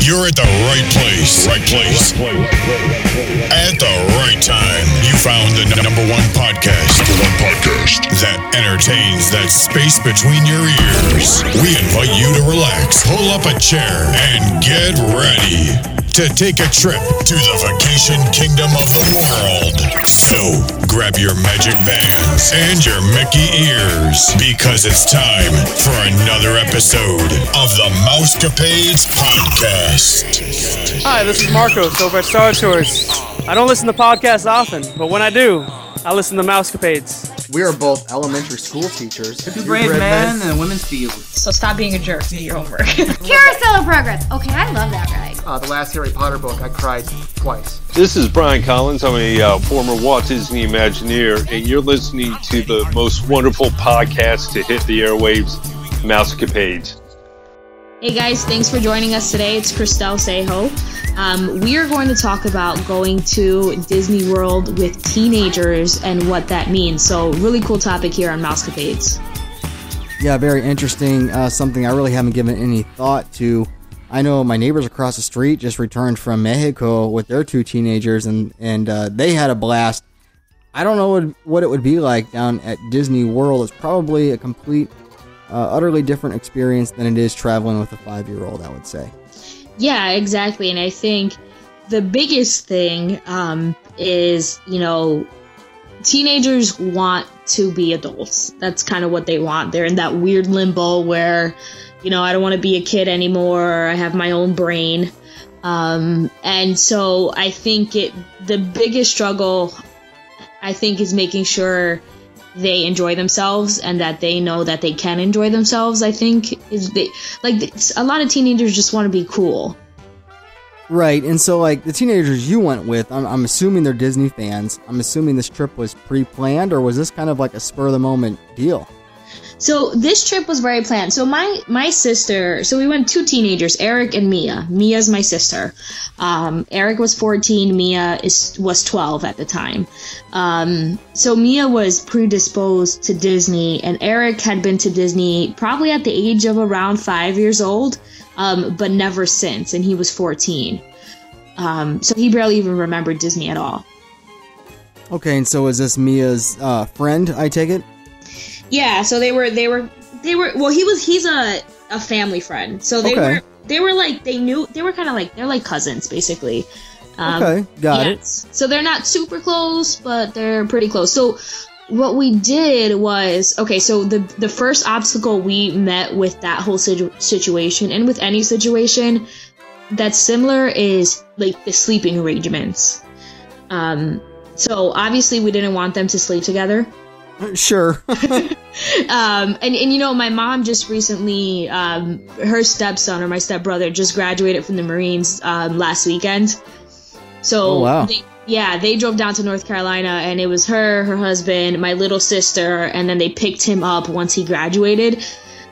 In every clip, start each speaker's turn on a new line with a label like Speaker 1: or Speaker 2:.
Speaker 1: You're at the right place. Right place. At the right time. You found the number one podcast. Number one podcast that entertains that space between your ears. We invite you to relax, pull up a chair, and get ready to take a trip to the vacation kingdom of the world. So grab your magic bands and your Mickey ears because it's time for another episode of the Mousecapades Podcast.
Speaker 2: Hi, this is Marcos over at Star Tours. I don't listen to podcasts often, but when I do, I listen to Mousecapades.
Speaker 3: We are both elementary school teachers.
Speaker 4: Two brave men in a women's field.
Speaker 5: So stop being a jerk. Do your homework.
Speaker 6: Carousel of Progress. Okay, I love that ride.
Speaker 3: Uh, the last Harry Potter book, I cried twice.
Speaker 7: This is Brian Collins. I'm a uh, former Walt Disney Imagineer, and you're listening to the most wonderful podcast to hit the airwaves, Mousecapades.
Speaker 5: Hey guys, thanks for joining us today. It's Christelle Sejo. Um, we are going to talk about going to Disney World with teenagers and what that means. So, really cool topic here on Mousecapades.
Speaker 8: Yeah, very interesting. Uh, something I really haven't given any thought to. I know my neighbors across the street just returned from Mexico with their two teenagers, and and uh, they had a blast. I don't know what, what it would be like down at Disney World. It's probably a complete, uh, utterly different experience than it is traveling with a five year old. I would say.
Speaker 5: Yeah, exactly. And I think the biggest thing um, is, you know, teenagers want to be adults. That's kind of what they want. They're in that weird limbo where, you know, I don't want to be a kid anymore. I have my own brain. Um, and so I think it, the biggest struggle, I think, is making sure they enjoy themselves and that they know that they can enjoy themselves. I think is they like a lot of teenagers just want to be cool.
Speaker 8: Right, and so like the teenagers you went with, I'm, I'm assuming they're Disney fans. I'm assuming this trip was pre-planned, or was this kind of like a spur of the moment deal?
Speaker 5: So this trip was very planned. So my my sister, so we went two teenagers, Eric and Mia. Mia's my sister. Um, Eric was 14. Mia is was 12 at the time. Um, so Mia was predisposed to Disney, and Eric had been to Disney probably at the age of around five years old, um, but never since, and he was 14. Um, so he barely even remembered Disney at all.
Speaker 8: Okay, and so is this Mia's uh, friend? I take it.
Speaker 5: Yeah, so they were they were they were well he was he's a a family friend. So they
Speaker 8: Okay.
Speaker 5: were they were like they knew they were kind of like they're like cousins basically. Um,
Speaker 8: Okay, got it.
Speaker 5: So they're not super close, but they're pretty close. So what we did was okay. So the the first obstacle we met with that whole situ- situation, and with any situation that's similar, is like the sleeping arrangements. Um, so obviously we didn't want them to sleep together.
Speaker 8: Sure.
Speaker 5: um, and, and you know, my mom just recently, um, her stepson or my stepbrother just graduated from the Marines um, last weekend. So,
Speaker 8: Oh, wow.
Speaker 5: they, yeah, they drove down to North Carolina, and it was her, her husband, my little sister, and then they picked him up once he graduated.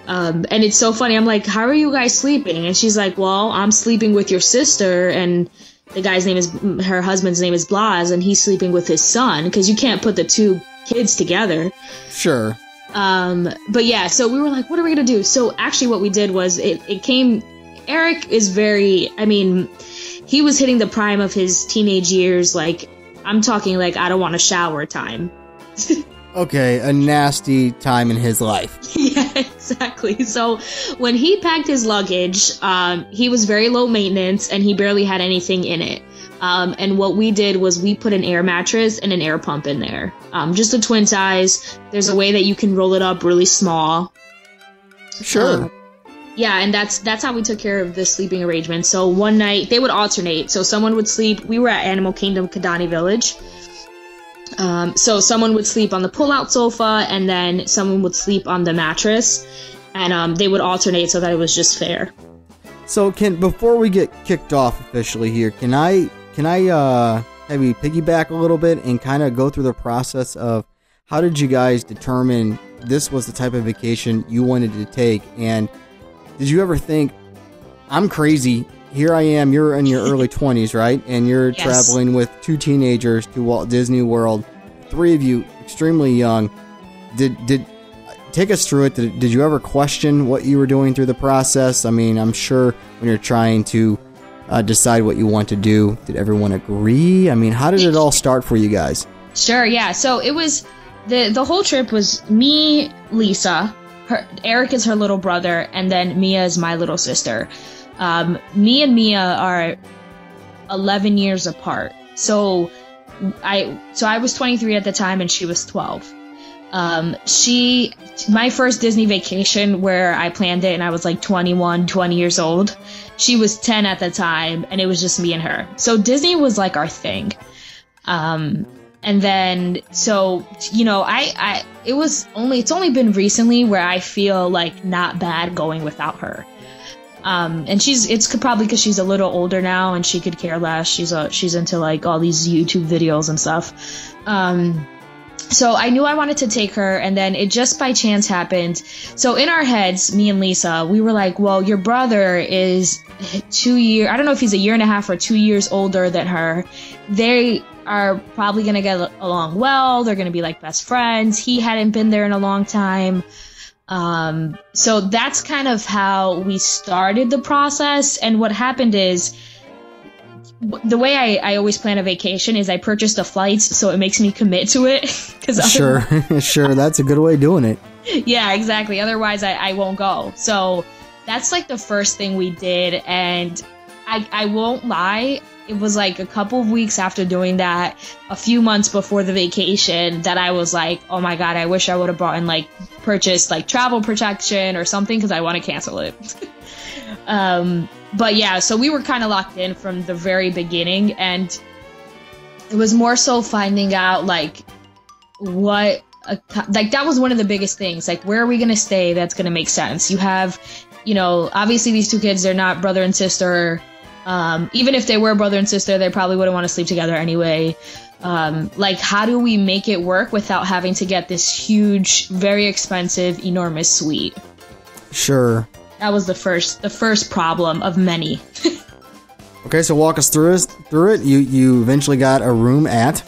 Speaker 5: Um, and it's so funny. I'm like, "How are you guys sleeping?" And she's like, "Well, I'm sleeping with your sister, and the guy's name is her husband's name is Blas, and he's sleeping with his son because you can't put the two kids together."
Speaker 8: sure.
Speaker 5: Um, but yeah, so we were like, what are we gonna do? So actually, what we did was it, it came. Eric is very, I mean, he was hitting the prime of his teenage years. Like, I'm talking like I don't want to shower time.
Speaker 8: Okay, a nasty time in his life.
Speaker 5: yeah, exactly. So when he packed his luggage, um, he was very low maintenance and he barely had anything in it. Um, and what we did was we put an air mattress and an air pump in there, um, just a twin size. There's a way that you can roll it up really small.
Speaker 8: Sure.
Speaker 5: Um, yeah, and that's that's how we took care of the sleeping arrangement. So one night they would alternate. So someone would sleep. We were at Animal Kingdom Kidani Village. Um, so someone would sleep on the pull-out sofa, and then someone would sleep on the mattress, and um, they would alternate so that it was just fair.
Speaker 8: So can before we get kicked off officially here, can I can I uh have you piggyback a little bit and kind of go through the process of how did you guys determine this was the type of vacation you wanted to take? And did you ever think I'm crazy. Here I am you're in your early 20s right? And you're
Speaker 5: Yes.
Speaker 8: traveling with two teenagers to Walt Disney World three of you extremely young. Did did take us through it. Did, did you ever question what you were doing through the process? I mean i'm sure when you're trying to uh, decide what you want to do? Did everyone agree? I mean, how did it all start for you guys?
Speaker 5: Sure, yeah. So it was the the whole trip was me, Lisa, her Eric is her little brother, and then Mia is my little sister. Um, me and Mia are eleven years apart. So I so I was 23 at the time, and she was 12. Um, she my first Disney vacation where I planned it, and I was like 21, 20 years old. She was 10 at the time, and it was just me and her. So Disney was like our thing. Um, and then so you know i i it was only it's only been recently where i feel like not bad going without her um and she's it's probably because she's a little older now and she could care less she's a she's into like all these youtube videos and stuff um so I knew I wanted to take her, and then it just by chance happened. So in our heads, me and Lisa, we were like, "Well, your brother is two year. I don't know if he's a year and a half or two years older than her. They are probably gonna get along well. They're gonna be like best friends. He hadn't been there in a long time." Um, so that's kind of how we started the process. And what happened is the way I, I always plan a vacation is I purchase the flights so it makes me commit to it. Cause
Speaker 8: Sure, sure. That's a good way of doing it.
Speaker 5: yeah, exactly. Otherwise, I, I won't go. So that's like the first thing we did. And I, I won't lie, it was like a couple of weeks after doing that, a few months before the vacation, that I was like, oh my God, I wish I would have brought in like purchased like travel protection or something because I want to cancel it. Um, but yeah, so we were kind of locked in from the very beginning. And it was more so finding out like what a, like that was one of the biggest things like where are we going to stay that's going to make sense you have you know obviously these two kids they're not brother and sister um, even if they were brother and sister they probably wouldn't want to sleep together anyway um, like how do we make it work without having to get this huge very expensive enormous suite
Speaker 8: Sure.
Speaker 5: That was the first the first problem of many
Speaker 8: Okay, so walk us through it. Through it. You you eventually got a room at.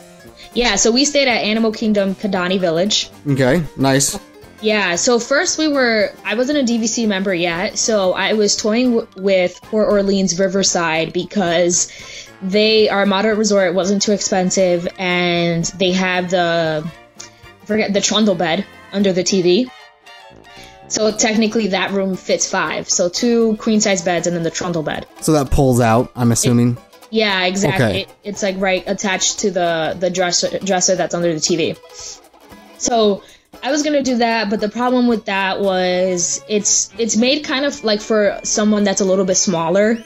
Speaker 5: yeah so we stayed at animal kingdom kidani village
Speaker 8: Okay, nice.
Speaker 5: Yeah, so first we were, I wasn't a DVC member yet, so I was toying w- with Port Orleans Riverside because they are a moderate resort, wasn't too expensive, and they have the, I forget, the trundle bed under the TV. So technically that room fits five, so two queen size beds and then the trundle bed.
Speaker 8: So that pulls out. I'm assuming.
Speaker 5: Yeah, exactly.
Speaker 8: Okay.
Speaker 5: It, it's like right attached to the the dresser dresser that's under the TV. So I was gonna do that, but the problem with that was it's it's made kind of like for someone that's a little bit smaller.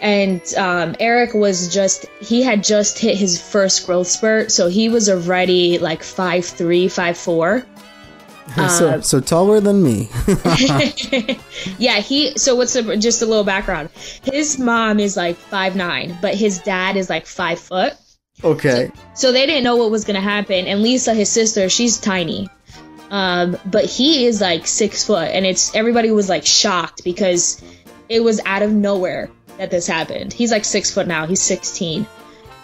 Speaker 5: And um, Eric was just he had just hit his first growth spurt, so he was already like five three, five four.
Speaker 8: so so taller than me.
Speaker 5: yeah, he. So what's the, just a little background? His mom is like five nine, but his dad is like five foot.
Speaker 8: okay.
Speaker 5: So they didn't know what was gonna happen. And Lisa, his sister, she's tiny, um, but he is like six foot, and it's everybody was like shocked because it was out of nowhere that this happened. He's like six foot now. He's sixteen.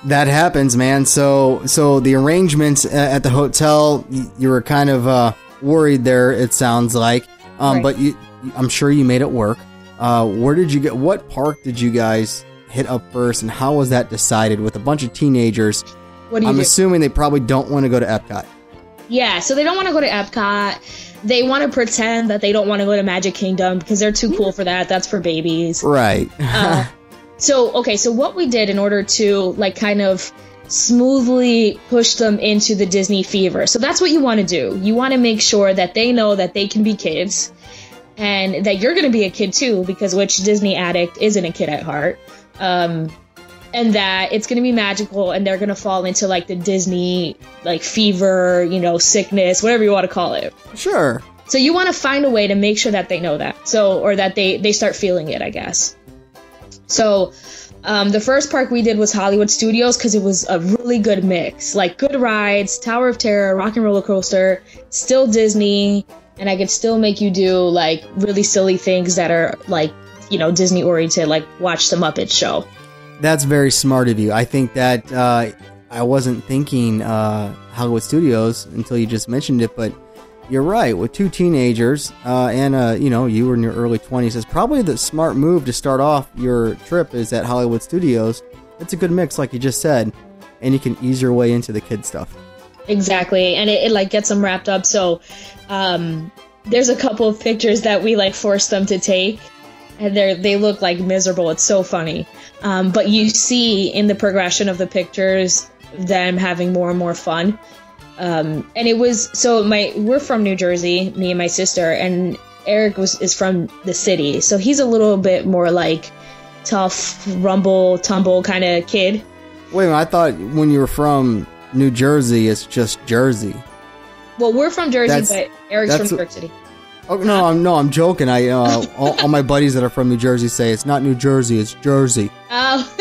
Speaker 8: That happens, man. So, so the arrangements at the hotel, you were kind of uh, worried there. It sounds like, um,
Speaker 5: Right.
Speaker 8: but you, I'm sure you made it work. Uh, where did you get? What park did you guys hit up first, and how was that decided with a bunch of teenagers?
Speaker 5: What do you
Speaker 8: I'm
Speaker 5: do?
Speaker 8: assuming they probably don't want to go to Epcot.
Speaker 5: Yeah, so they don't want to go to Epcot. They want to pretend that they don't want to go to Magic Kingdom because they're too cool for that. That's for babies.
Speaker 8: Right.
Speaker 5: Uh, so okay, so what we did in order to like kind of smoothly push them into the Disney fever. So that's what you want to do. You want to make sure that they know that they can be kids and that you're going to be a kid too because which Disney addict isn't a kid at heart. Um and that it's going to be magical and they're going to fall into like the Disney like fever, you know, sickness, whatever you want to call it.
Speaker 8: sure.
Speaker 5: So you want to find a way to make sure that they know that. So or that they they start feeling it, I guess. So um, the first park we did was Hollywood Studios because it was a really good mix, like good rides, Tower of Terror, Rock and Roller Coaster, still Disney, and I could still make you do like really silly things that are like you know Disney oriented, like watch the Muppet Show.
Speaker 8: That's very smart of you. I think that uh, I wasn't thinking uh, Hollywood Studios until you just mentioned it, but you're right. With two teenagers, uh, and uh, you know, you were in your early 20s, it's probably the smart move to start off your trip is at Hollywood Studios. It's a good mix, like you just said, and you can ease your way into the kid stuff.
Speaker 5: Exactly, and it, it like gets them wrapped up. So, um, there's a couple of pictures that we like force them to take, and they they look like miserable. It's so funny, um, but you see in the progression of the pictures them having more and more fun. Um, and it was so my we're from New Jersey, me and my sister, and Eric was is from the city, so he's a little bit more like tough, rumble, tumble kind of kid.
Speaker 8: Wait, a minute, I thought when you were from New Jersey, it's just Jersey.
Speaker 5: Well, we're from Jersey,
Speaker 8: That's-
Speaker 5: but Eric's from New York City.
Speaker 8: Oh no, I'm no, I'm joking. I uh, all, all my buddies that are from New Jersey say it's not New Jersey, it's Jersey.
Speaker 5: Oh,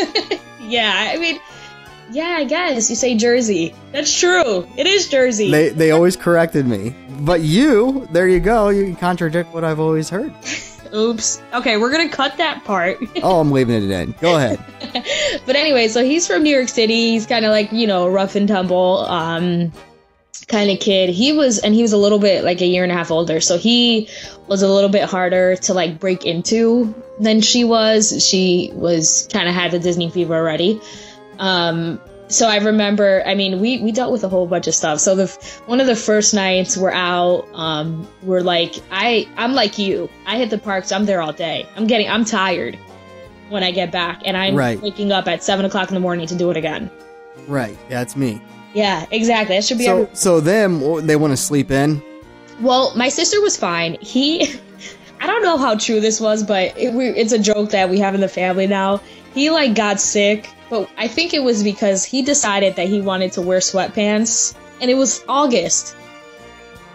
Speaker 5: yeah. I mean, yeah. I guess you say Jersey. That's true. It is Jersey.
Speaker 8: They they always corrected me, but you, there you go. You contradict what I've always heard.
Speaker 5: Oops. Okay, we're gonna cut that part.
Speaker 8: Oh, I'm leaving it in. Go ahead.
Speaker 5: but anyway, so he's from New York City. He's kind of like you know rough and tumble, um, kind of kid. He was, and he was a little bit like a year and a half older, so he was a little bit harder to like break into than she was. She was kind of had the Disney fever already. Um, so I remember, I mean, we, we dealt with a whole bunch of stuff. So the one of the first nights we're out, um, we're like, I I'm like you. I hit the parks. I'm there all day. I'm getting, I'm tired when I get back, and I'm
Speaker 8: Right.
Speaker 5: waking up at seven o'clock in the morning to do it again.
Speaker 8: Right, that's me.
Speaker 5: Yeah, exactly. That should be.
Speaker 8: So
Speaker 5: every-
Speaker 8: so them they want to sleep in.
Speaker 5: well, my sister was fine. He, I don't know how true this was, but it, we, it's a joke that we have in the family now. He like got sick, but I think it was because he decided that he wanted to wear sweatpants, and it was August.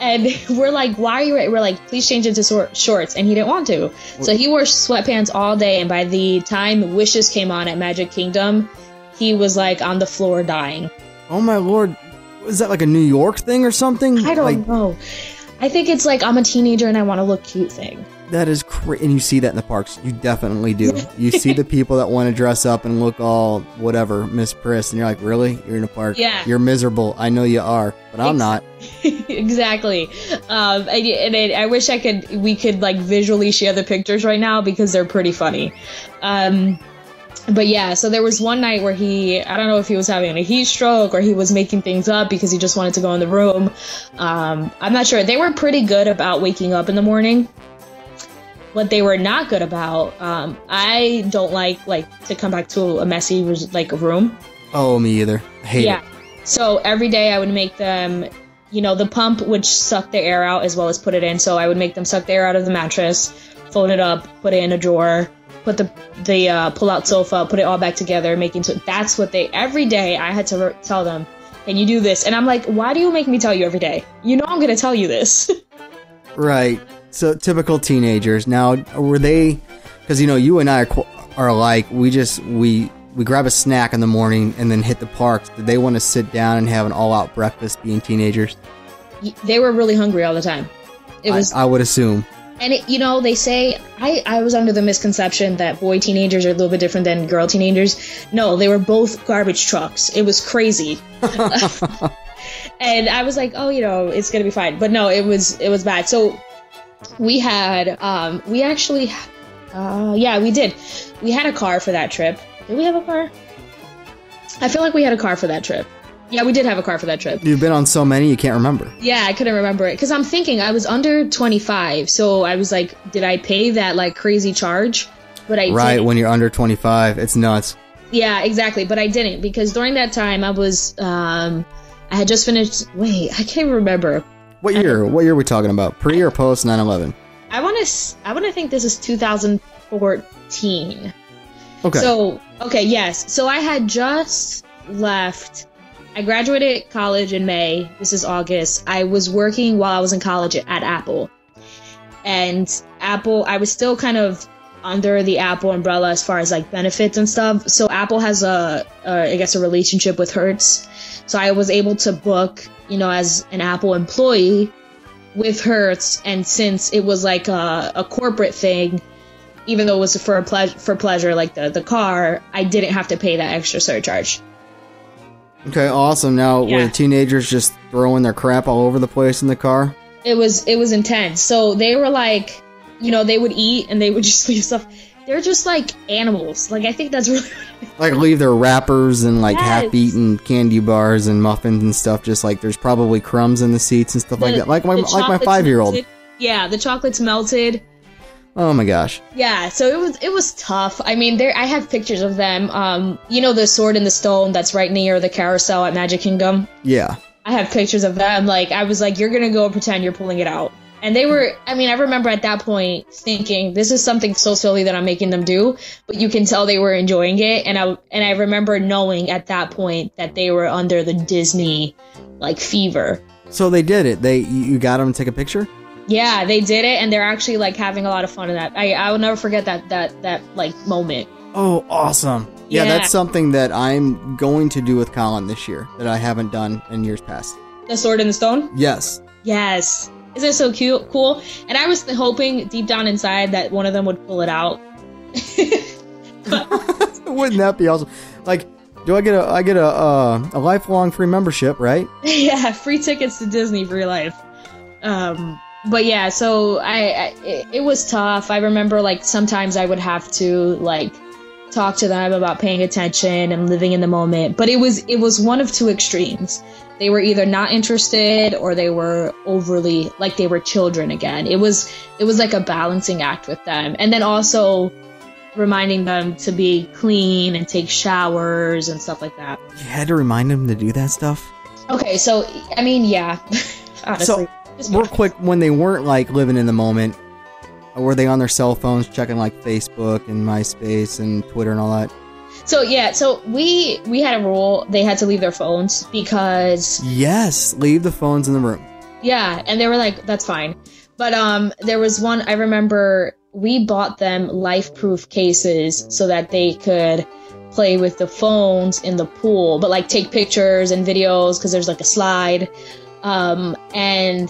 Speaker 5: And we're like, why are you? We're like, please change into sor- shorts, and he didn't want to. So he wore sweatpants all day, and by the time Wishes came on at Magic Kingdom, he was like on the floor dying.
Speaker 8: Oh my lord, is that like a New York thing or something?
Speaker 5: I don't
Speaker 8: Like,
Speaker 5: know. I think it's like I'm a teenager and I want to look cute thing.
Speaker 8: That is cra- and you see that in the parks. You definitely do. You see the people that want to dress up and look all whatever, Miss Priss, and you're like, really? You're in a park?
Speaker 5: Yeah.
Speaker 8: You're miserable. I know you are, but I'm not.
Speaker 5: exactly. Um, and, and it, I wish I could, we could like visually share the pictures right now because they're pretty funny. Um, but yeah, so there was one night where he, I don't know if he was having a heat stroke or he was making things up because he just wanted to go in the room. Um, I'm not sure. They were pretty good about waking up in the morning. What they were not good about, um, I don't like like to come back to a messy like room.
Speaker 8: Oh, me either. I hate
Speaker 5: yeah.
Speaker 8: it.
Speaker 5: So every day I would make them, you know, the pump would suck the air out as well as put it in. So I would make them suck the air out of the mattress, fold it up, put it in a drawer, put the the uh, pull out sofa, put it all back together, making so that's what they every day I had to re- tell them. Can you do this? And I'm like, why do you make me tell you every day? You know I'm gonna tell you this.
Speaker 8: Right. So typical teenagers. Now, were they? Because you know, you and I are, are alike. We just we we grab a snack in the morning and then hit the parks. Did they want to sit down and have an all-out breakfast, being teenagers?
Speaker 5: they were really hungry all the time. It was
Speaker 8: I, I would assume.
Speaker 5: And it, you know, they say I I was under the misconception that boy teenagers are a little bit different than girl teenagers. No, they were both garbage trucks. It was crazy. and I was like, "Oh, you know, it's going to be fine." But no, it was it was bad. So we had um we actually uh yeah, we did. We had a car for that trip. Did we have a car? I feel like we had a car for that trip. Yeah, we did have a car for that trip.
Speaker 8: You've been on so many, you can't remember.
Speaker 5: Yeah, I couldn't remember it because I'm thinking I was under 25, so I was like, did I pay that like crazy charge? But I
Speaker 8: right
Speaker 5: didn't.
Speaker 8: when you're under 25, it's nuts.
Speaker 5: yeah, exactly. But I didn't because during that time I was um I had just finished. Wait, I can't remember.
Speaker 8: What year? What year are we talking about? Pre or post 9/11?
Speaker 5: I want to. I want to think this is 2014.
Speaker 8: Okay.
Speaker 5: So, okay, yes. So I had just left. I graduated college in May. This is August. I was working while I was in college at Apple. And Apple, I was still kind of under the Apple umbrella as far as like benefits and stuff. So Apple has a, a I guess a relationship with Hertz. So I was able to book, you know, as an Apple employee with Hertz and since it was like a, a corporate thing, even though it was for a pleasure for pleasure like the the car, I didn't have to pay that extra surcharge.
Speaker 8: okay, awesome. Now,
Speaker 5: Yeah.
Speaker 8: were teenagers just throwing their crap all over the place in the car?
Speaker 5: it was it was intense. So they were like, you know, they would eat and they would just leave stuff. They're just like animals. Like I think that's really
Speaker 8: Like leave their wrappers and like
Speaker 5: Yes.
Speaker 8: half-eaten candy bars and muffins and stuff. Just like there's probably crumbs in the seats and stuff like that. Like my like my five-year-old.
Speaker 5: melted. Yeah, the chocolate's melted.
Speaker 8: Oh my gosh.
Speaker 5: Yeah, so it was it was tough. I mean, there I have pictures of them. Um, you know the sword in the stone that's right near the carousel at Magic Kingdom.
Speaker 8: Yeah.
Speaker 5: I have pictures of them. Like I was like, you're gonna go pretend you're pulling it out. And they were. I mean, I remember at that point thinking, this is something so silly that I'm making them do. But you can tell they were enjoying it. And I and I remember knowing at that point that they were under the Disney like fever.
Speaker 8: So they did it. They you got them to take a picture.
Speaker 5: Yeah, they did it, and they're actually like having a lot of fun in that. I I will never forget that that that like moment.
Speaker 8: Oh, awesome. Yeah,
Speaker 5: Yeah.
Speaker 8: that's something that I'm going to do with Colin this year that I haven't done in years past.
Speaker 5: The sword and the stone.
Speaker 8: Yes.
Speaker 5: Yes. Isn't it so cute? Cool. And I was hoping deep down inside that one of them would pull it out.
Speaker 8: Wouldn't that be awesome? Like, do I get a I get a uh, a lifelong free membership, right?
Speaker 5: yeah, free tickets to Disney for your life. Um, but yeah, so I, I it, it was tough. I remember like sometimes I would have to like talk to them about paying attention and living in the moment. But it was it was one of two extremes. They were either not interested or they were overly like they were children again. It was it was like a balancing act with them. And then also reminding them to be clean and take showers and stuff like that.
Speaker 8: You had to remind them to do that stuff.
Speaker 5: Okay, so I mean, yeah, honestly.
Speaker 8: So, real quick, when they weren't like living in the moment, were they on their cell phones checking like Facebook and MySpace and Twitter and all that?
Speaker 5: So yeah, so we we had a rule they had to leave their phones because
Speaker 8: Yes, leave the phones in the room.
Speaker 5: yeah, and they were like that's fine. But um there was one I remember we bought them life-proof cases so that they could play with the phones in the pool, but like take pictures and videos cuz there's like a slide. Um and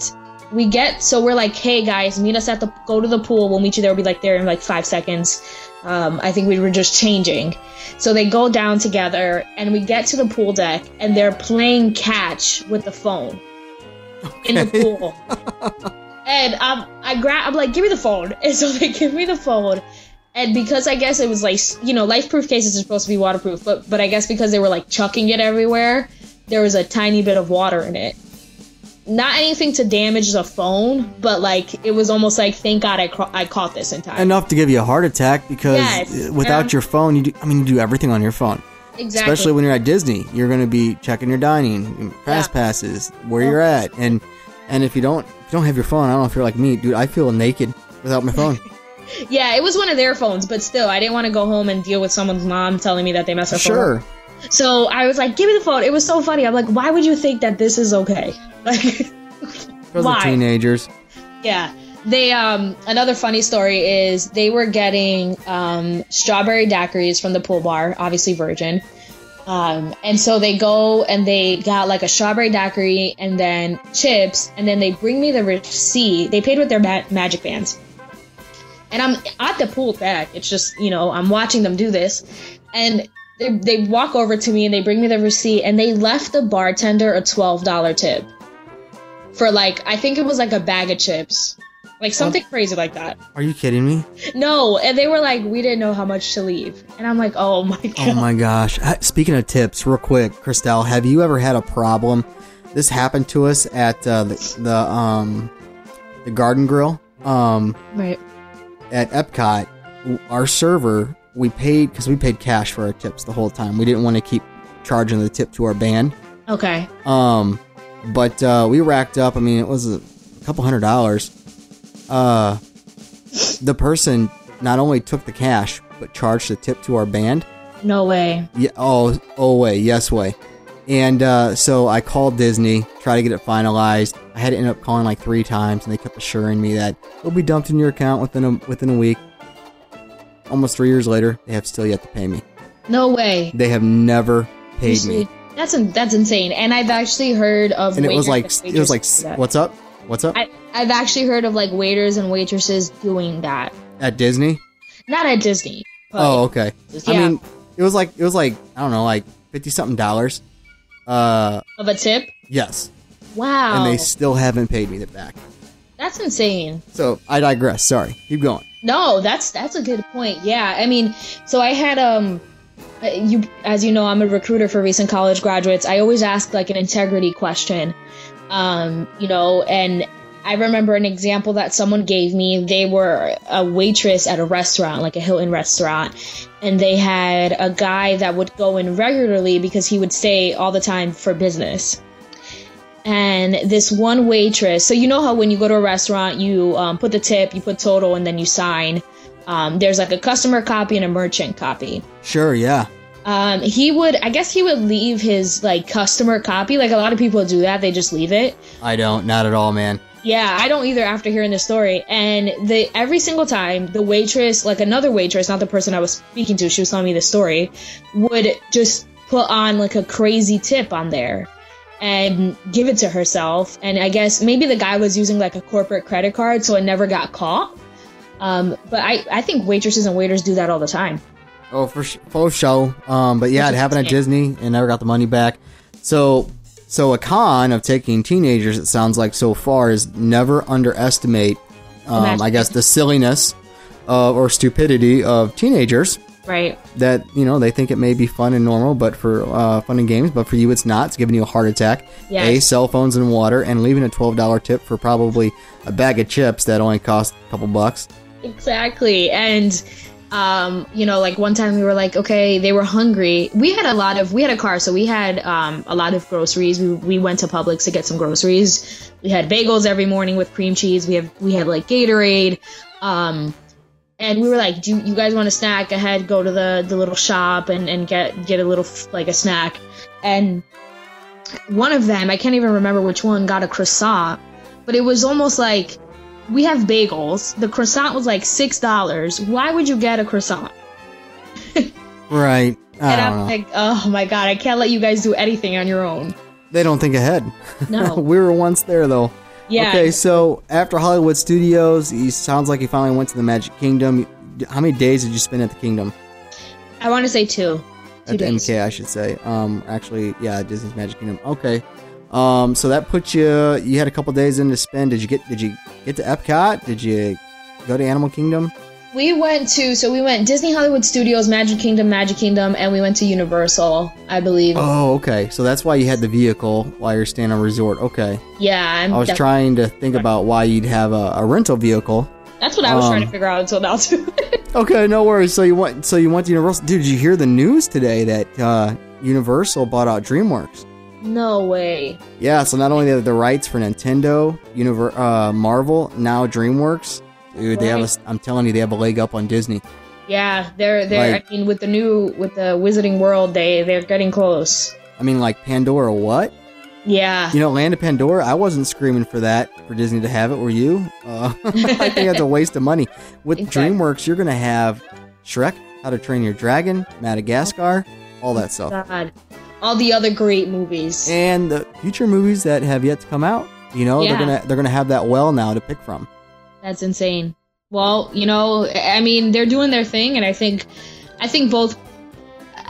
Speaker 5: we get so we're like, "Hey guys, meet us at the go to the pool. We'll meet you there. We'll be like there in like 5 seconds." Um, I think we were just changing. So they go down together and we get to the pool deck and they're playing catch with the phone in the pool. and um, I grab, I'm like, give me the phone. And so they give me the phone. And because I guess it was like, you know, life proof cases are supposed to be waterproof, but, but I guess because they were like chucking it everywhere, there was a tiny bit of water in it. Not anything to damage the phone, but like it was almost like, thank God I, ca- I caught this in time.
Speaker 8: Enough to give you a heart attack because
Speaker 5: Yes,
Speaker 8: uh, without
Speaker 5: um,
Speaker 8: your phone, you do. I mean, you do everything on your phone.
Speaker 5: exactly.
Speaker 8: Especially when you're at Disney, you're going to be checking your dining, fast passes, where you're at, and and if you don't if you don't have your phone, I don't know if you're like me, dude. I feel naked without my phone.
Speaker 5: Yeah, it was one of their phones, but still, I didn't want to go home and deal with someone's mom telling me that they messed up.
Speaker 8: sure.
Speaker 5: So I was like, "Give me the phone." It was so funny. I'm like, "Why would you think that this is okay?" Like,
Speaker 8: Those
Speaker 5: Why?
Speaker 8: are teenagers.
Speaker 5: yeah. They um another funny story is they were getting um strawberry daiquiris from the pool bar, obviously virgin. Um, and so they go and they got like a strawberry daiquiri and then chips, and then they bring me the receipt. They paid with their ma- magic bands. And I'm at the pool deck. It's just, you know, I'm watching them do this. And they, they walk over to me and they bring me the receipt and they left the bartender a $12 tip for like, I think it was like a bag of chips. Like something crazy like that.
Speaker 8: Are you kidding me?
Speaker 5: No, and they were like, we didn't know how much to leave. And I'm like, oh my god.
Speaker 8: Oh my gosh. Uh, Speaking of tips, real quick, Christelle, have you ever had a problem? This happened to us at uh, the, the um the Garden Grill um
Speaker 5: Right.
Speaker 8: at Epcot. Our server, we paid because we paid cash for our tips the whole time. We didn't want to keep charging the tip to our band.
Speaker 5: Okay.
Speaker 8: Um, but uh, we racked up. I mean, it was a couple hundred dollars. Uh, the person not only took the cash but charged the tip to our band.
Speaker 5: No way.
Speaker 8: Yeah. Oh, oh way. Yes way. And uh, so I called Disney, tried to get it finalized. I had to end up calling like three times, and they kept assuring me that it'll be dumped in your account within a within a week. Almost three years later, they have still yet to pay me.
Speaker 5: No way.
Speaker 8: They have never paid me.
Speaker 5: That's that's insane. And I've actually heard of
Speaker 8: And it was like it was like,
Speaker 5: that.
Speaker 8: what's up? What's up?
Speaker 5: I, I've actually heard of like waiters and waitresses doing that.
Speaker 8: At Disney?
Speaker 5: Not at Disney.
Speaker 8: Oh, okay. I
Speaker 5: Yeah.
Speaker 8: mean, it was like it was like I don't know, like fifty something dollars. Uh,
Speaker 5: of a tip.
Speaker 8: yes,
Speaker 5: Wow.
Speaker 8: and they still haven't paid me it back.
Speaker 5: That's insane.
Speaker 8: So I digress. Sorry. Keep going.
Speaker 5: No, that's that's a good point. Yeah, I mean, so I had um, you as you know, I'm a recruiter for recent college graduates. I always ask like an integrity question, um, you know, and I remember an example that someone gave me. They were a waitress at a restaurant, like a Hilton restaurant, and they had a guy that would go in regularly because he would stay all the time for business and this one waitress so you know how when you go to a restaurant you um, put the tip you put total and then you sign um, there's like a customer copy and a merchant copy
Speaker 8: Sure. Yeah.
Speaker 5: um, he would i guess he would leave his like customer copy like a lot of people do that they just leave it
Speaker 8: I don't. Not at all, man.
Speaker 5: yeah i don't either after hearing the story and the every single time the waitress like another waitress not the person i was speaking to she was telling me the story would just put on like a crazy tip on there and give it to herself and i guess maybe the guy was using like a corporate credit card so it never got caught um, but I, I think waitresses and waiters do that all the time
Speaker 8: Oh, for for show. Um, but yeah, it happened at. Disney and never got the money back. So, so a con of taking teenagers, it sounds like so far, is never underestimate. Um, I guess the silliness or stupidity of teenagers.
Speaker 5: right
Speaker 8: That you know they think it may be fun and normal, but for uh, fun and games, but for you it's not. It's giving you a heart attack.
Speaker 5: Yes.
Speaker 8: A cell phones and water, and leaving a twelve dollar tip for probably a bag of chips that only cost a couple bucks.
Speaker 5: Exactly. And um, you know, like one time we were like, okay, they were hungry. We had a lot of we had a car, so we had um, a lot of groceries. We, we went to Publix to get some groceries. We had bagels every morning with cream cheese. We have we had like Gatorade. Um, and we were like, do you guys want a snack? Ahead, go to the the little shop and and get get a little like a snack. And one of them, I can't even remember which one, got a croissant, but it was almost like we have bagels. The croissant was like six dollars. Why would you get a croissant?
Speaker 8: Right. I
Speaker 5: and I'm
Speaker 8: know.
Speaker 5: like, oh my god, I can't let you guys do anything on your own.
Speaker 8: They don't think ahead.
Speaker 5: No.
Speaker 8: we were once there though.
Speaker 5: Yeah.
Speaker 8: Okay, so after Hollywood Studios, he sounds like he finally went to the Magic Kingdom. How many days did you spend at the Kingdom?
Speaker 5: I want to say two. Two
Speaker 8: At the
Speaker 5: days.
Speaker 8: MK, I should say. Um, actually, yeah, Disney's Magic Kingdom. Okay. Um, so that put you. You had a couple days in to spend. Did you get? Did you get to Epcot? Did you go to Animal Kingdom?
Speaker 5: We went to so we went Disney Hollywood Studios, Magic Kingdom, Magic Kingdom, and we went to Universal, I believe.
Speaker 8: Oh, okay. So that's why you had the vehicle while you're staying on resort. Okay.
Speaker 5: yeah, I'm
Speaker 8: I was
Speaker 5: def-
Speaker 8: trying to think about why you'd have a, a rental vehicle.
Speaker 5: That's what I was trying to
Speaker 8: um,
Speaker 5: figure out until now too.
Speaker 8: Okay, no worries. So you went. So you went to Universal. Dude, did you hear the news today that uh, Universal bought out DreamWorks?
Speaker 5: No way.
Speaker 8: Yeah. So not only they have the rights for Nintendo, Univer- uh, Marvel, now DreamWorks. Dude, they have a.
Speaker 5: Right.
Speaker 8: I'm telling you, they have a leg up on Disney.
Speaker 5: Yeah, they're they're.
Speaker 8: Like-
Speaker 5: I mean, with the new with the Wizarding World, they they're getting close.
Speaker 8: I mean, like Pandora. What?
Speaker 5: Yeah.
Speaker 8: You know, Land of Pandora. I wasn't screaming for that for Disney to have it. Were you? Uh, I think that's a waste of money. With
Speaker 5: Exactly.
Speaker 8: DreamWorks, you're gonna have Shrek, How to Train Your Dragon, Madagascar, all that stuff.
Speaker 5: God. All the other great movies.
Speaker 8: and the future movies that have yet to come out. You know,
Speaker 5: Yeah.
Speaker 8: they're gonna they're gonna have that well now to pick from.
Speaker 5: That's insane. Well, you know, I mean, they're doing their thing, and I think, I think both.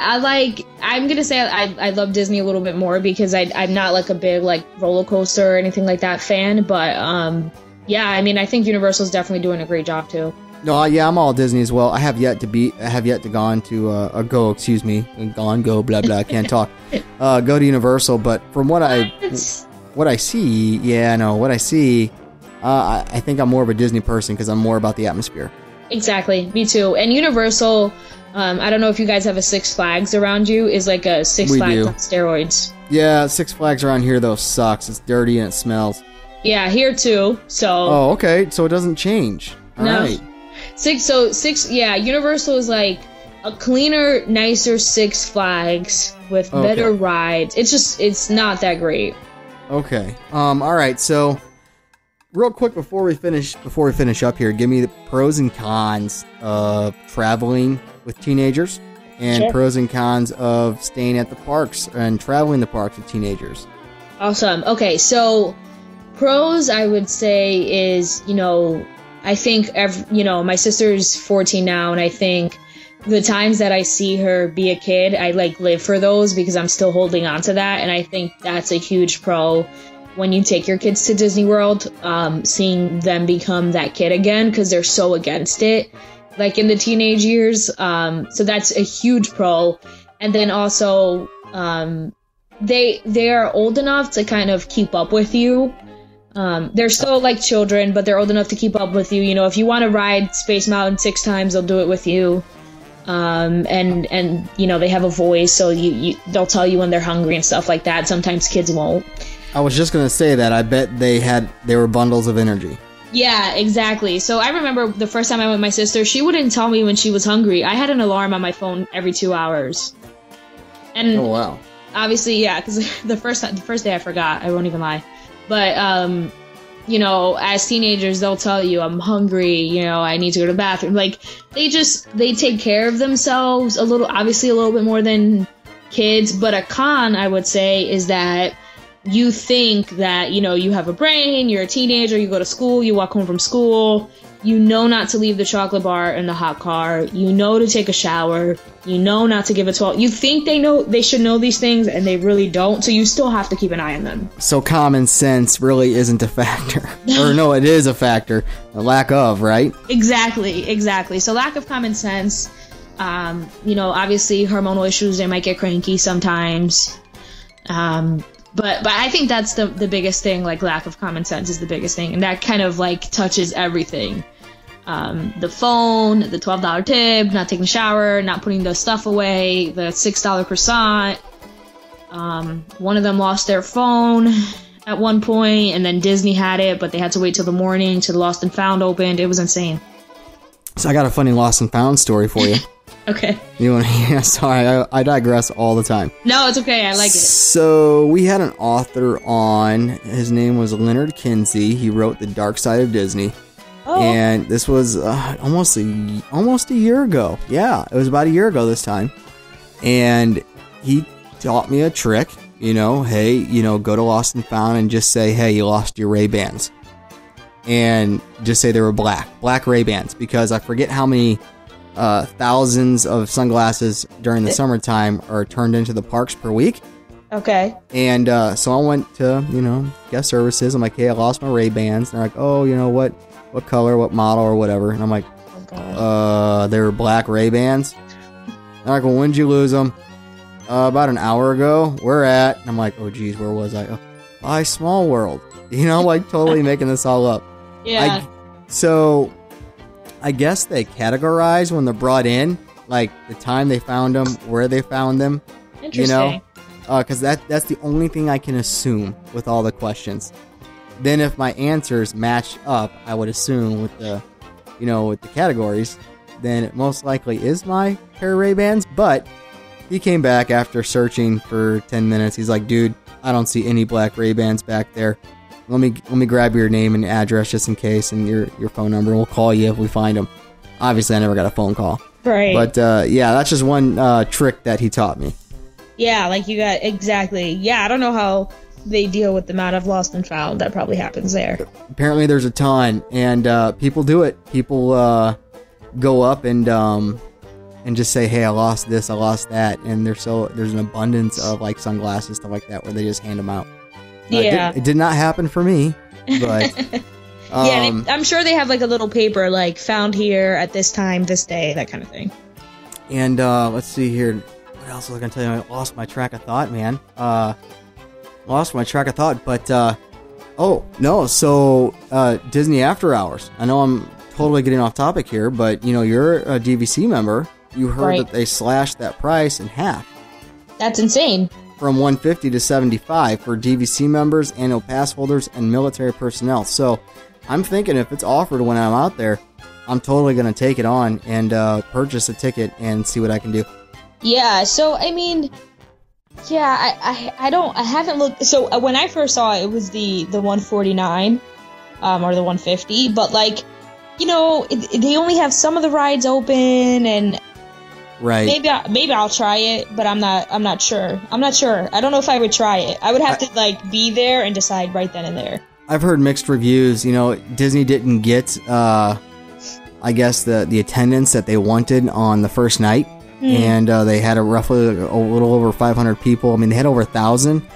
Speaker 5: I like. I'm gonna say I, I love Disney a little bit more because I I'm not like a big like roller coaster or anything like that fan, but um, yeah, I mean, I think Universal's definitely doing a great job too.
Speaker 8: No, yeah, I'm all Disney as well. I have yet to be, I have yet to gone to uh, a go, excuse me, gone, go, blah blah. I can't talk. Uh, go to Universal, but from what I what I see, yeah, no, what I see, uh, I, I think I'm more of a Disney person because I'm more about the atmosphere.
Speaker 5: exactly, me too. And Universal, um, I don't know if you guys have a Six Flags around you. Is like a Six
Speaker 8: We
Speaker 5: Flags
Speaker 8: do.
Speaker 5: on steroids.
Speaker 8: Yeah, Six Flags around here though sucks. It's dirty and it smells.
Speaker 5: Yeah, here too. So
Speaker 8: Oh, okay, so it doesn't change. All
Speaker 5: No.
Speaker 8: right.
Speaker 5: Six, so six, yeah. Universal is like a cleaner, nicer Six Flags with
Speaker 8: Okay.
Speaker 5: better rides. It's just, it's not that great.
Speaker 8: Okay. Um. All right. So, real quick before we finish, before we finish up here, give me the pros and cons of traveling with teenagers, and
Speaker 5: Sure.
Speaker 8: pros and cons of staying at the parks and traveling the parks with teenagers.
Speaker 5: Awesome. Okay, so pros I would say is, you know, I think ev- you know, my sister's 14 now and I think the times that I see her be a kid, I like live for those because I'm still holding on to that and I think that's a huge pro when you take your kids to Disney World, um, seeing them become that kid again because they're so against it, like in the teenage years. Um, so that's a huge pro. And then also, um, they they are old enough to kind of keep up with you. Um, they're still like children, but they're old enough to keep up with you. You know, if you want to ride Space Mountain six times, they'll do it with you. Um, and and you know they have a voice, so you, you they'll tell you when they're hungry and stuff like that. Sometimes kids won't.
Speaker 8: I was just gonna say that. I bet they had they were bundles of energy.
Speaker 5: Yeah, exactly. So I remember the first time I went with my sister, she wouldn't tell me when she was hungry. I had an alarm on my phone every two hours. And
Speaker 8: Oh wow.
Speaker 5: obviously, yeah, because the first the first day I forgot. I won't even lie. But um, you know, as teenagers, they'll tell you, "I'm hungry." You know, I need to go to the bathroom. Like they just they take care of themselves a little, obviously a little bit more than kids. But a con, I would say, is that you think that you know you have a brain. You're a teenager. You go to school. You walk home from school. You know not to leave the chocolate bar in the hot car. You know to take a shower. You know not to give a 12. You think they know they should know these things and they really don't. So you still have to keep an eye on them.
Speaker 8: So common sense really isn't a factor, or no, it is a factor. A lack of, right?
Speaker 5: Exactly, exactly. So lack of common sense. Um, you know, obviously hormonal issues. They might get cranky sometimes. Um, but but I think that's the the biggest thing. Like lack of common sense is the biggest thing, and that kind of like touches everything. Um, the phone, the twelve dollar tip, not taking a shower, not putting the stuff away, the six dollar croissant. Um, one of them lost their phone at one point, and then Disney had it, but they had to wait till the morning till the Lost and Found opened. It was insane.
Speaker 8: So I got a funny lost and found story for you.
Speaker 5: Okay.
Speaker 8: you want? Yeah, sorry, I, I digress all the time.
Speaker 5: No, it's okay. I like it.
Speaker 8: So we had an author on. His name was Leonard Kinsey. He wrote The Dark Side of Disney.
Speaker 5: Oh.
Speaker 8: And this was uh, almost a almost a year ago. Yeah, it was about a year ago this time. And he taught me a trick. You know, hey, you know, go to Lost and Found and just say, hey, you lost your Ray Bans, and just say they were black, black Ray Bans, because I forget how many uh, thousands of sunglasses during the summertime are turned into the parks per week.
Speaker 5: Okay.
Speaker 8: And uh, so I went to, you know, guest services. I'm like, hey, I lost my Ray Bans. They're like, oh, you know what, what color, what model, or whatever. And I'm like, uh, they were black Ray Bans. They're like, well, when did you lose them? Uh, about an hour ago. Where at? And I'm like, oh, geez, where was I? Oh, by Small World. You know, like totally making this all up.
Speaker 5: Yeah.
Speaker 8: I, so I guess they categorize when they're brought in, like the time they found them, where they found them. You know, because uh, that that's the only thing I can assume with all the questions. Then if my answers match up, I would assume with the, you know, with the categories, then it most likely is my pair of Ray Bans. But he came back after searching for ten minutes. He's like, dude, I don't see any black Ray Bans back there. Let me let me grab your name and address just in case, and your your phone number. We'll call you if we find them. Obviously, I never got a phone call.
Speaker 5: Right.
Speaker 8: But uh, yeah, that's just one uh, trick that he taught me.
Speaker 5: yeah, like you got exactly. Yeah, I don't know how they deal with the amount of lost and found that probably happens there.
Speaker 8: apparently there's a ton and uh, people do it people uh, go up and um, and just say hey i lost this i lost that and there's so there's an abundance of like sunglasses stuff like that where they just hand them out Uh, it did-
Speaker 5: Yeah.
Speaker 8: it, did, not happen for me but
Speaker 5: yeah,
Speaker 8: um,
Speaker 5: they, I'm sure they have like a little paper like found here at this time, this day, that kind of thing.
Speaker 8: and uh, let's see here what else was i gonna tell you i lost my track of thought man uh, lost my track of thought but uh, oh no so uh, disney after hours i know i'm totally getting off topic here but you know you're a dvc member you heard
Speaker 5: Right.
Speaker 8: that they slashed that price in half
Speaker 5: That's insane.
Speaker 8: From 150 to 75 for dvc members annual pass holders and military personnel so i'm thinking if it's offered when i'm out there i'm totally going to take it on and uh, purchase a ticket and see what i can do
Speaker 5: Yeah, so I mean, yeah, I, I, I don't, I haven't looked. So uh, when I first saw it, it was the the 149, um, or the 150. But like, you know, it, they only have some of the rides open, and
Speaker 8: right
Speaker 5: maybe I, maybe I'll try it, but I'm not, I'm not sure. I'm not sure. I don't know if I would try it. I would have to like be there and decide right then and there.
Speaker 8: I've heard mixed reviews. You know, Disney didn't get, uh, I guess, the the attendance that they wanted on the first night, and uh, they had a roughly a little over 500 people. I mean, they had over a thousand,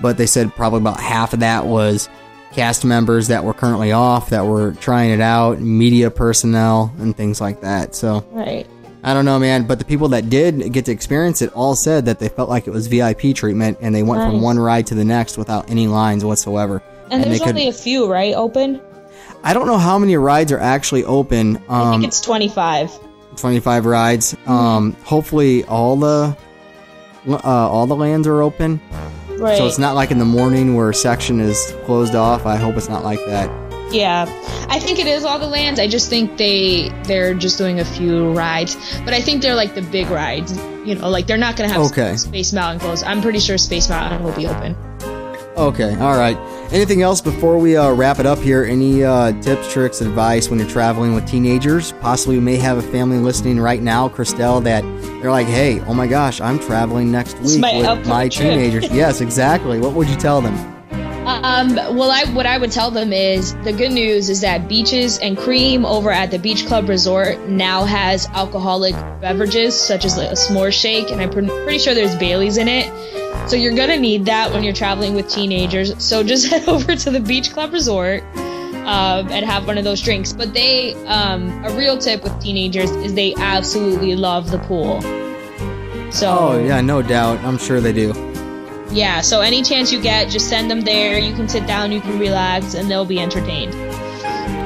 Speaker 8: but they said probably about half of that was cast members that were currently off that were trying it out, media personnel, and things like that. So
Speaker 5: Right.
Speaker 8: I don't know, man. But the people that did get to experience it all said that they felt like it was VIP treatment, and they went from one ride to the next without any lines whatsoever.
Speaker 5: And,
Speaker 8: they
Speaker 5: there's only a few, right? Open.
Speaker 8: I don't know how many rides are actually open.
Speaker 5: I
Speaker 8: Um,
Speaker 5: think it's 25.
Speaker 8: 25 rides. Um, hopefully all the uh, all the lands are open.
Speaker 5: Right.
Speaker 8: So it's not like in the morning where a section is closed off. I hope it's not like that.
Speaker 5: Yeah, I think it is all the lands. I just think they they're just doing a few rides, but I think they're like the big rides. You know, like they're not gonna have
Speaker 8: Okay.
Speaker 5: Space Mountain closed. I'm pretty sure Space Mountain will be open.
Speaker 8: Okay, all right. Anything else before we uh, wrap it up here? Any uh, tips, tricks, advice when you're traveling with teenagers? Possibly, you may have a family listening right now, Christelle, that they're like, "Hey, oh my gosh, I'm traveling next week
Speaker 5: my
Speaker 8: with my
Speaker 5: trip."
Speaker 8: teenagers." yes, exactly. What would you tell them?
Speaker 5: Um, well, I what I would tell them is the good news is that Beaches and Cream over at the Beach Club Resort now has alcoholic beverages such as like a s'more shake, and I'm pre- pretty sure there's Bailey's in it. So you're gonna need that when you're traveling with teenagers. So just head over to the Beach Club Resort um, and have one of those drinks. But they, um, a real tip with teenagers is they absolutely love the pool. So
Speaker 8: Oh yeah, no doubt. I'm sure they do.
Speaker 5: Yeah, so any chance you get, just send them there. You can sit down, you can relax, and they'll be entertained.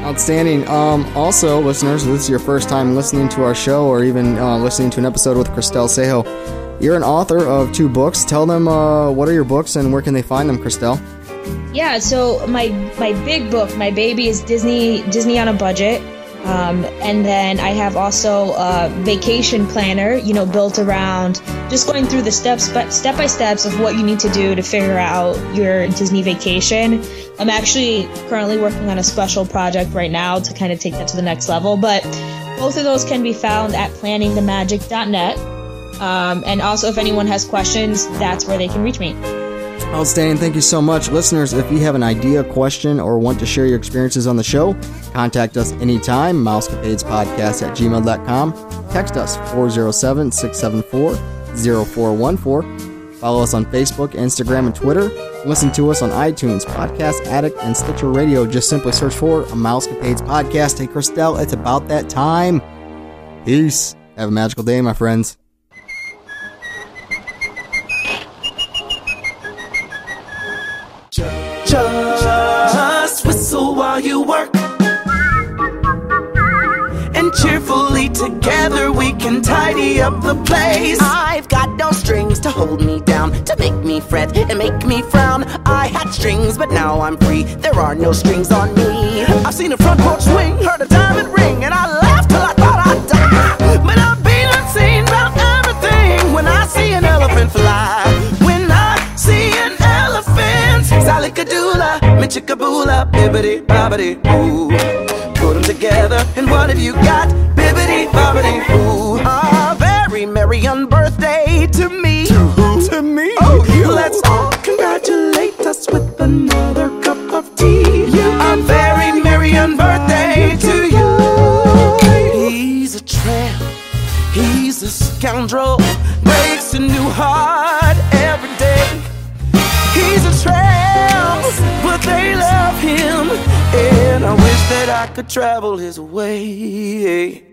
Speaker 8: Outstanding. Um, also, listeners, if this is your first time listening to our show or even uh, listening to an episode with Christelle Sejo. You're an author of two books. Tell them uh, what are your books and where can they find them, Christelle?
Speaker 5: Yeah, so my my big book, my baby is Disney Disney on a budget. Um, and then I have also a vacation planner, you know, built around just going through the steps, but step by steps of what you need to do to figure out your Disney vacation. I'm actually currently working on a special project right now to kind of take that to the next level, but both of those can be found at planningthemagic.net. Um, and also, if anyone has questions, that's where they can reach me.
Speaker 8: Outstanding. Thank you so much. Listeners, if you have an idea, question, or want to share your experiences on the show, contact us anytime. Mousecapadespodcast at gmail.com. Text us 407 674 0414. Follow us on Facebook, Instagram, and Twitter. Listen to us on iTunes, Podcast Addict, and Stitcher Radio. Just simply search for a Mousecapades podcast. Hey, Christelle, it's about that time. Peace. Have a magical day, my friends.
Speaker 9: Together we can tidy up the place.
Speaker 10: I've got no strings to hold me down, to make me fret and make me frown. I had strings, but now I'm free. There are no strings on me.
Speaker 9: I've seen a front porch swing, heard a diamond ring, and I laughed till I thought I'd die. But I've been unseen about everything when I see an elephant fly. When I see an elephant, Salikadoola, Michikaboola, bibbity bobbity boo. Together, and what have you got? Bibbity bobbity boo. A very merry unbirthday to me. To who? To me. Oh, you. Let's all congratulate us with another cup of tea. You a very merry unbirthday to you. He's a tramp. He's a scoundrel. Breaks a new heart every day. He's a tramp, but love him. And I wish that I could travel his way.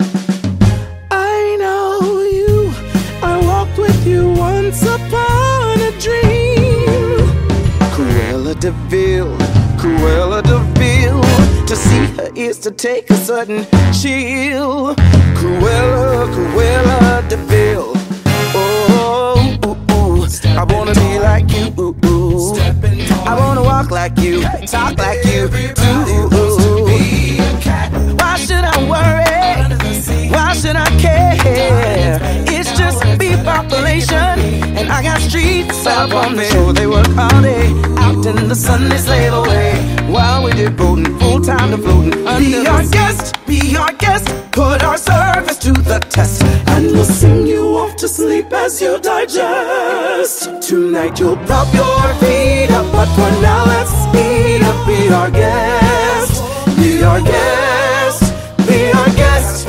Speaker 9: I know you. I walked with you once upon a dream. Cruella de Vil, Cruella de Vil. To see her is to take a sudden chill. Cruella, Cruella de Vil. Oh, ooh, ooh. I wanna be like you. I wanna walk like you, talk like you. Ooh, Why should I worry? Why should I care? It's just bee population, and I got streets up on me. So they work all day, out in the sun they slave away. While we devoting full time to floating. Be our guest, be our guest. Put our service to the test, and we'll sing you off to sleep as you digest. Tonight you'll prop your feet up, but for now let's speed up. Be our guest, be our guest, be our guest.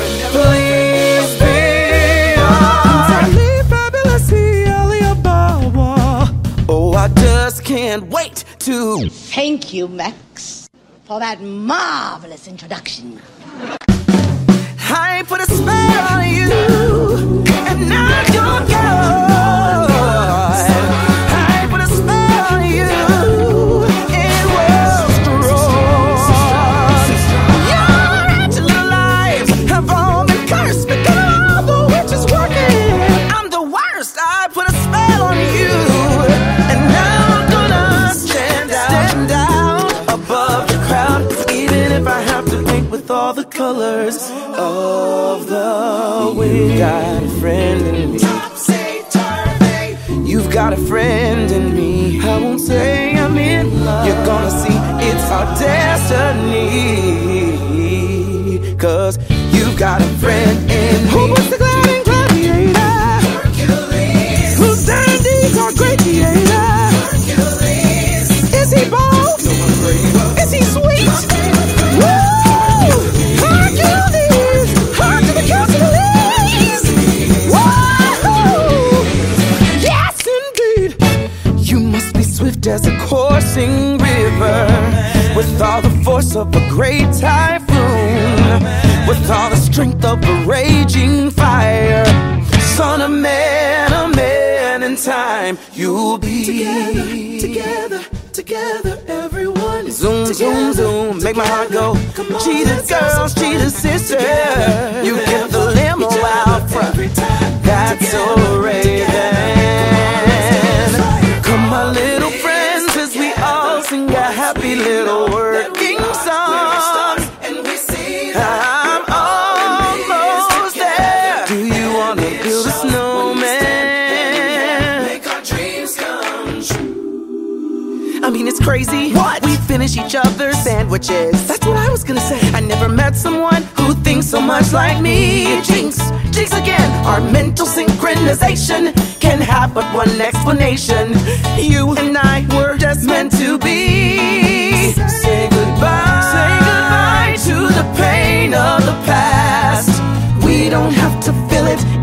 Speaker 9: Wait to.
Speaker 10: Thank you, Max, for that marvelous introduction.
Speaker 9: I put a spell on you, and now you're gone. The colors of the wind. Got a friend in me. You've got a friend in me. I won't say I'm in love. You're gonna see it's our destiny. Cause you've got a friend as a coursing river, with all the force of a great typhoon, with all the strength of a raging fire. Son of man, a man in time, you'll be together, together, together, everyone. Zoom, zoom, zoom, make my heart go. come Jesus girls, Jesus sister, you get the limo out front. That's so raven. Finish each other's sandwiches. That's what I was gonna say. I never met someone who thinks so much like me. Jinx, jinx again. Our mental synchronization can have but one explanation. You and I were just meant to be. Say goodbye. Say goodbye to the pain of the past. We don't have to feel it